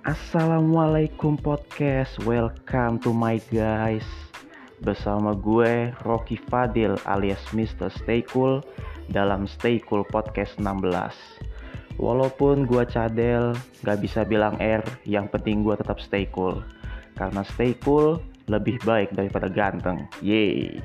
Assalamualaikum podcast, welcome to my guys. Bersama gue Rocky Fadil alias Mr. Stay Cool Dalam Stay Cool Podcast 16 Walaupun gue cadel, gak bisa bilang R Yang penting gue tetap stay cool. Karena stay cool lebih baik daripada ganteng. Yeay.